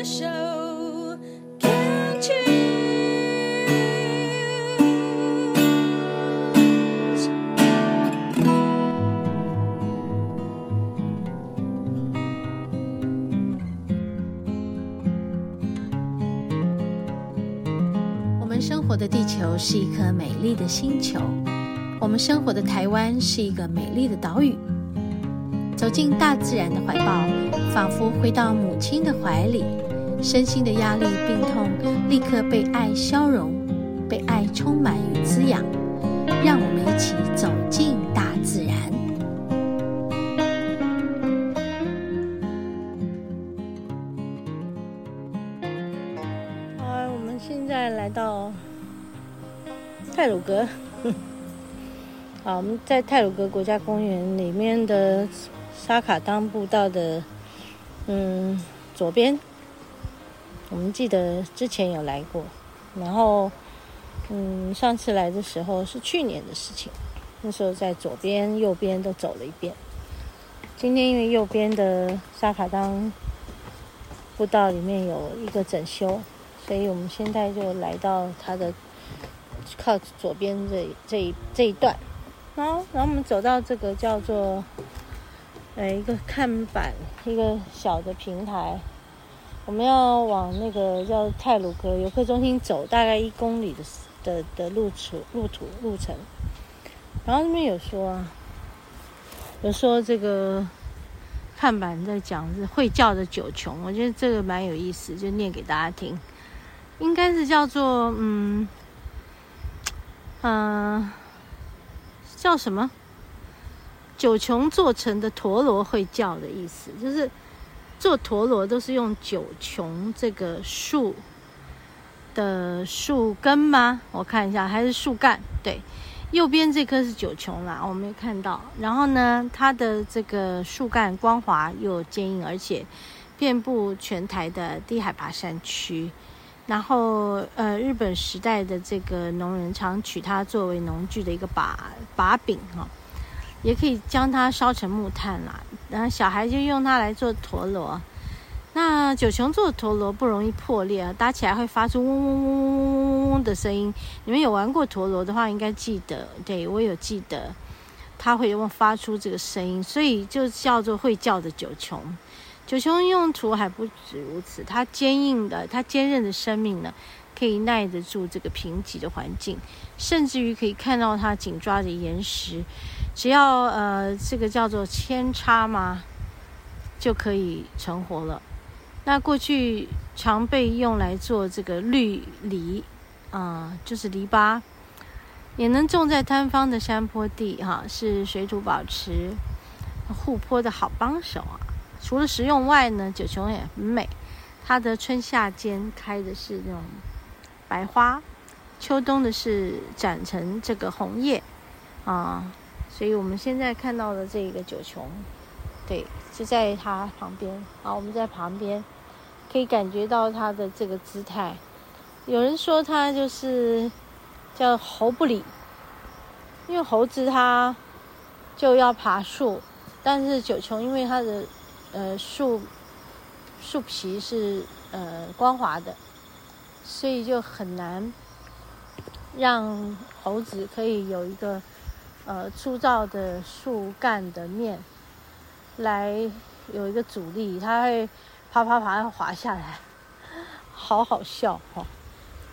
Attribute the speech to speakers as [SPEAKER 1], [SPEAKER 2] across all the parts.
[SPEAKER 1] 的手，Can't you？
[SPEAKER 2] 我们生活的地球是一颗美丽的星球，我们生活的台湾是一个美丽的岛屿。走进大自然的怀抱，仿佛回到母亲的怀里，身心的压力、病痛立刻被爱消融，被爱充满与滋养。让我们一起走进大自然。
[SPEAKER 3] 好，我们现在来到泰鲁格。好，我们在泰鲁格国家公园里面的。沙卡当步道的，嗯，左边，我们记得之前有来过，然后，嗯，上次来的时候是去年的事情，那时候在左边、右边都走了一遍。今天因为右边的沙卡当步道里面有一个整修，所以我们现在就来到它的靠左边这这一这一段，然后，然后我们走到这个叫做。呃，一个看板，一个小的平台，我们要往那个叫泰鲁阁游客中心走，大概一公里的的的路途路途路程。然后那边有说啊，有说这个看板在讲是会叫的九琼，我觉得这个蛮有意思，就念给大家听。应该是叫做嗯嗯、叫什么？九琼做成的陀螺会叫的意思，就是做陀螺都是用九琼这个树的树根吗？我看一下，还是树干？对，右边这棵是九琼啦，我没有看到。然后呢，它的这个树干光滑又坚硬，而且遍布全台的低海拔山区。然后，呃，日本时代的这个农人常取它作为农具的一个把把柄哈。也可以将它烧成木炭啦，然后小孩就用它来做陀螺。那九琼做的陀螺不容易破裂啊，打起来会发出嗡嗡嗡嗡嗡嗡嗡的声音。你们有玩过陀螺的话，应该记得，对，我有记得，它会发出这个声音，所以就叫做会叫的九琼。九琼用途还不止如此，它坚硬的，它坚韧的生命呢，可以耐得住这个贫瘠的环境，甚至于可以看到它紧抓着岩石。只要呃，这个叫做扦插嘛，就可以成活了。那过去常被用来做这个绿篱，啊、就是篱笆，也能种在坍方的山坡地，哈，是水土保持护坡的好帮手啊。除了实用外呢，九琼也很美，它的春夏间开的是那种白花，秋冬的是长成这个红叶，啊、所以我们现在看到的这个九琼，对，就在它旁边。啊，我们在旁边。可以感觉到它的这个姿态。有人说它就是叫猴不理，因为猴子它就要爬树，但是九琼因为它的呃树树皮是呃光滑的，所以就很难让猴子可以有一个。呃，粗糙的树干的面，来有一个阻力，它会啪啪啪滑下来，好好笑哈、哦。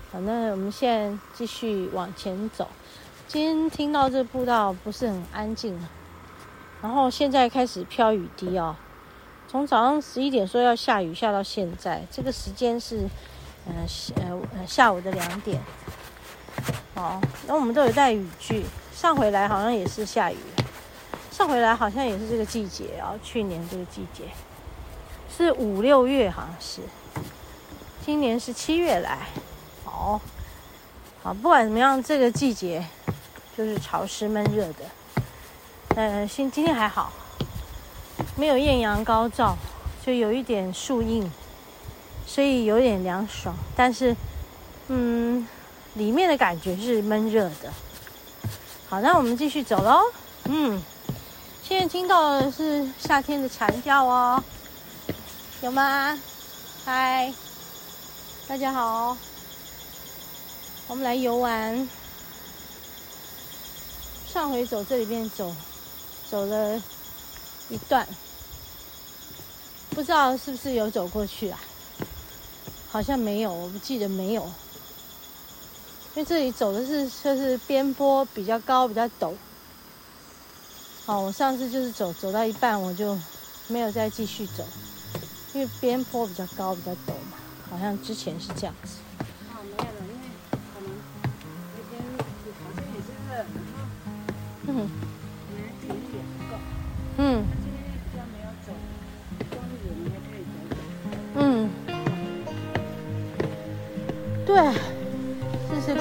[SPEAKER 3] 反正我们现在继续往前走。今天听到这步道不是很安静，然后现在开始飘雨滴哦。从早上十一点说要下雨，下到现在，这个时间是呃呃下午的两点。好，那我们都有带雨具。上回来好像也是下雨，上回来好像也是这个季节哦，去年这个季节。是五六月，好像是，今年是七月来，好，好，不管怎么样，这个季节就是潮湿闷热的，呃，今今天还好，没有艳阳高照，就有一点树荫，所以有点凉爽，但是，嗯，里面的感觉是闷热的。好，那我们继续走喽。嗯，现在听到的是夏天的蝉叫哦，有吗？嗨，大家好，我们来游玩。上回走这里面走，走了一段，不知道是不是有走过去啊？好像没有，我不记得没有。因为这里走的是就是边坡比较高，比较陡。好，我上次就是走走到一半，我就没有再继续走。因为边坡比较高，比较陡嘛，好像之前是这样子。
[SPEAKER 1] 啊，没有了，因为可能那边好像也是热，然后嗯。嗯。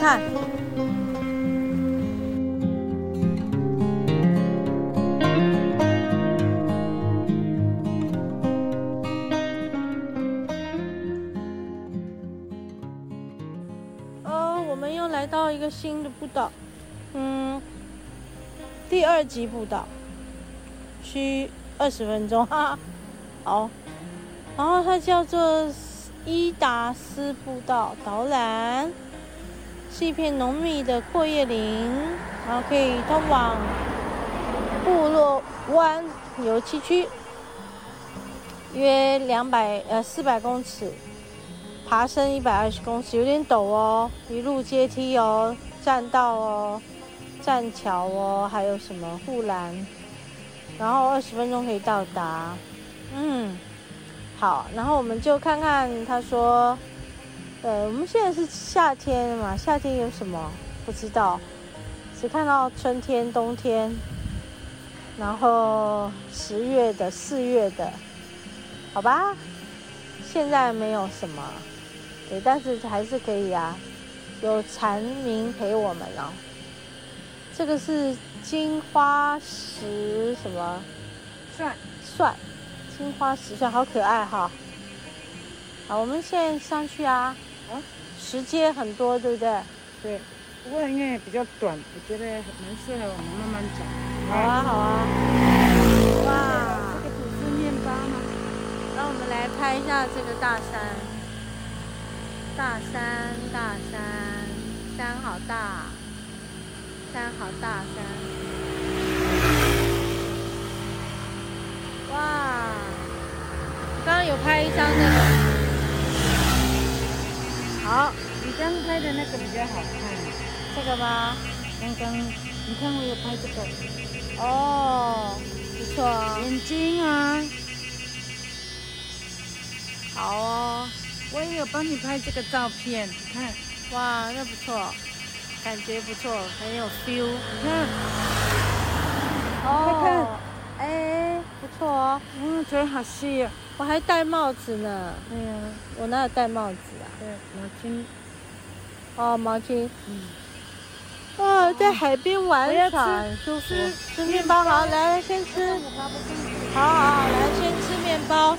[SPEAKER 1] 看。呃，我
[SPEAKER 3] 们又来。到一个新的步道，嗯，第二级步道，需二十分钟，哈哈，好，然后它叫做伊达斯步道导览，是一片浓密的阔叶林，然后可以通往部落湾游憩区，约两百呃四百公尺。爬升一百二十公尺，有点陡哦，一路阶梯哦，栈道哦，栈桥哦，还有什么护栏，然后二十分钟可以到达。嗯，好，然后我们就看看他说，呃，我们现在是夏天嘛，夏天有什么不知道，只看到春天、冬天，然后十月的、四月的，好吧，现在没有什么。对，但是还是可以啊，有蝉鸣陪我们哦。这个是金花石什么？
[SPEAKER 1] 蒜
[SPEAKER 3] 蒜，金花石蒜好可爱哈、哦。好，我们现在上去啊。啊？石阶很多，对不对？
[SPEAKER 1] 对。不过因为比较短，我觉得蛮适合我们慢慢走。
[SPEAKER 3] 好啊，好啊。哇，
[SPEAKER 1] 这个不是面包吗？
[SPEAKER 3] 让我们来拍一下这个大山。大山，大山，山好大，山好大，山。哇！刚刚有拍一张那个，好，
[SPEAKER 1] 你刚拍的那个比较好看。
[SPEAKER 3] 这个吗？
[SPEAKER 1] 刚刚，你看我有拍这个。
[SPEAKER 3] 哦，不错。
[SPEAKER 1] 眼睛啊。
[SPEAKER 3] 好哦。
[SPEAKER 1] 我也有帮你拍这个照片，看，
[SPEAKER 3] 哇，那不错，感觉不错，很有 feel。
[SPEAKER 1] 你看，
[SPEAKER 3] 哦，哎，不错哦，
[SPEAKER 1] 嗯，腿好细啊，
[SPEAKER 3] 我还戴帽子呢。
[SPEAKER 1] 哎呀，
[SPEAKER 3] 我哪有戴帽子啊？
[SPEAKER 1] 对，毛巾。
[SPEAKER 3] 哦，毛巾。嗯。啊，在海边玩耍，舒服。吃面包，好，来，先吃。好好好，来，先吃面包。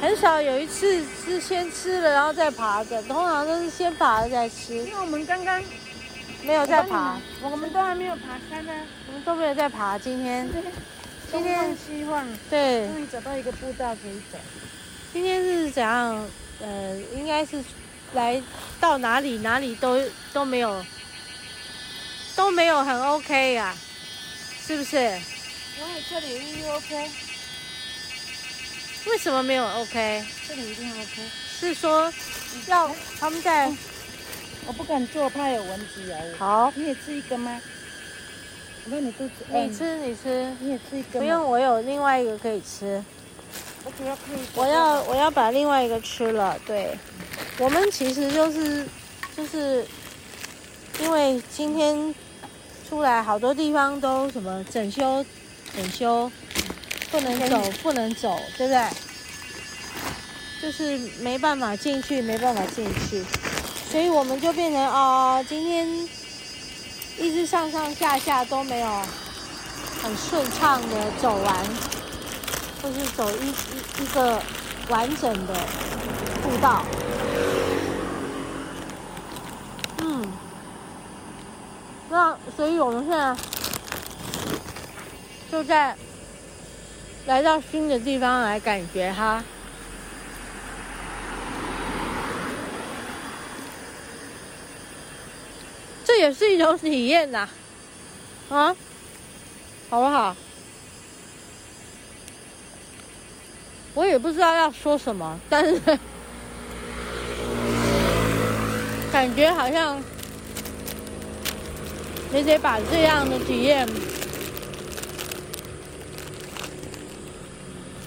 [SPEAKER 3] 很少有一次是先吃了然后再爬的，通常都是先爬了再吃。
[SPEAKER 1] 因为我们刚刚
[SPEAKER 3] 没有在爬，
[SPEAKER 1] 我们都还没有爬山呢，
[SPEAKER 3] 我们都没有在爬。今天，今天
[SPEAKER 1] 希望
[SPEAKER 3] 对，
[SPEAKER 1] 终于找到一个步道可以走。
[SPEAKER 3] 今天是怎样？呃，应该是来到哪里哪里都都没有都没有很 OK 呀，是不是？
[SPEAKER 1] 我也这里一 OK。
[SPEAKER 3] 为什么没有 OK？
[SPEAKER 1] 这里一定 OK。
[SPEAKER 3] 是说要他们在？
[SPEAKER 1] 我不敢坐，怕有蚊子咬我。
[SPEAKER 3] 好，
[SPEAKER 1] 你也吃一根吗？我看你肚子。
[SPEAKER 3] 你吃，你吃。
[SPEAKER 1] 你也吃一根。
[SPEAKER 3] 不用，我有另外一个可以吃。
[SPEAKER 1] 我主要可以。
[SPEAKER 3] 我要我要把另外一个吃了。对，我们其实就是就是因为今天出来好多地方都什么整修整修。不能走，不能走，对不对？就是没办法进去，没办法进去，所以我们就变成哦，今天一直上上下下都没有很顺畅的走完，或是走一一一个完整的步道。那所以我们现在就在来到新的地方来感觉哈这也是一种体验呐。啊？好不好？我也不知道要说什么但是感觉好像你得把这样的体验，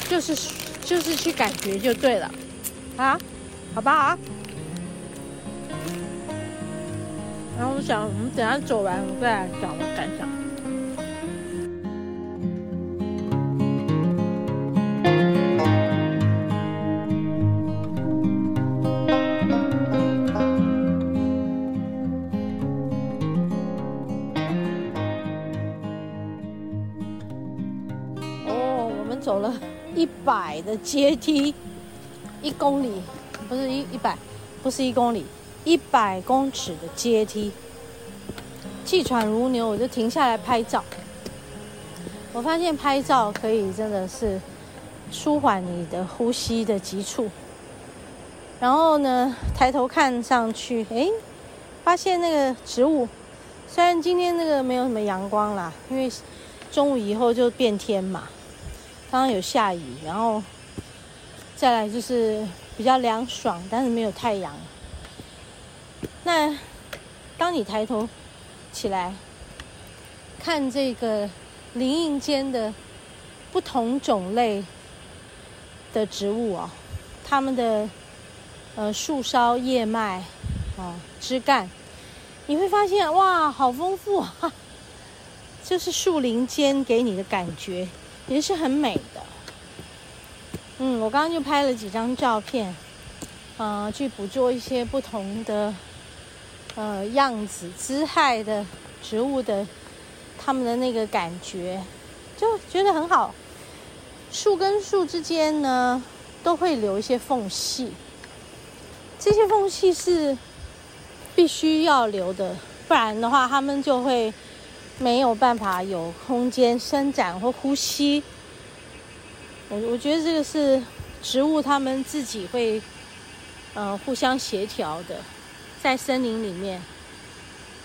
[SPEAKER 3] 就是就是去感觉就对了，啊，好不好？然后我想，我们等下走完，我们再来讲我感想。一百的阶梯，一公里，不是一一百，不是一公里。一百公尺的阶梯，气喘如牛，我就停下来拍照。我发现拍照可以真的是舒缓你的呼吸的急促。然后呢，抬头看上去，哎，发现那个植物，虽然今天那个没有什么阳光啦，因为中午以后就变天嘛，刚刚有下雨，然后再来就是比较凉爽，但是没有太阳。那，当你抬头起来看这个林荫间的不同种类的植物啊，它们的呃树梢叶脉啊枝干，你会发现哇，好丰富啊！就是树林间给你的感觉也是很美的。嗯，我刚刚就拍了几张照片，啊、呃，去捕捉一些不同的。呃，样子姿态的植物的，它们的那个感觉，就觉得很好。树跟树之间呢，都会留一些缝隙，这些缝隙是必须要留的，不然的话，它们就会没有办法有空间伸展或呼吸。我我觉得这个是植物它们自己会呃互相协调的。在森林里面，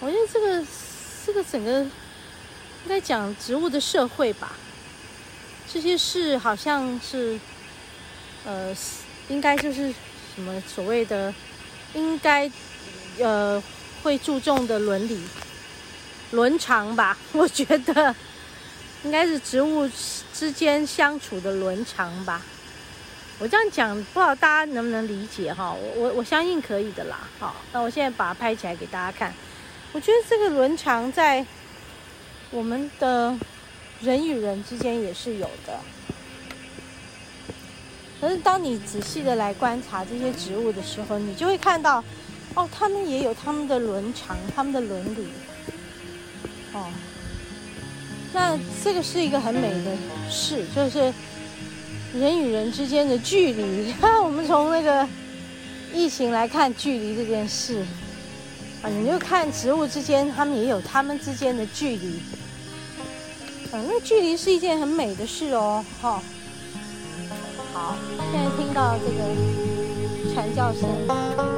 [SPEAKER 3] 我觉得这个这个整个应该讲植物的社会吧。这些事好像是，呃，应该就是什么所谓的应该呃会注重的伦理伦常吧。我觉得应该是植物之间相处的伦常吧。我这样讲，不知道大家能不能理解哈？我我我相信可以的啦。好，那我现在把它拍起来给大家看。我觉得这个伦常在我们的人与人之间也是有的。可是当你仔细的来观察这些植物的时候，你就会看到，哦，他们也有他们的伦常，他们的伦理。哦，那这个是一个很美的事，就是。人与人之间的距离，我们从那个疫情来看距离这件事啊，你就看植物之间，他们也有他们之间的距离，啊，那距离是一件很美的事哦，哈。好，现在听到这个传叫声。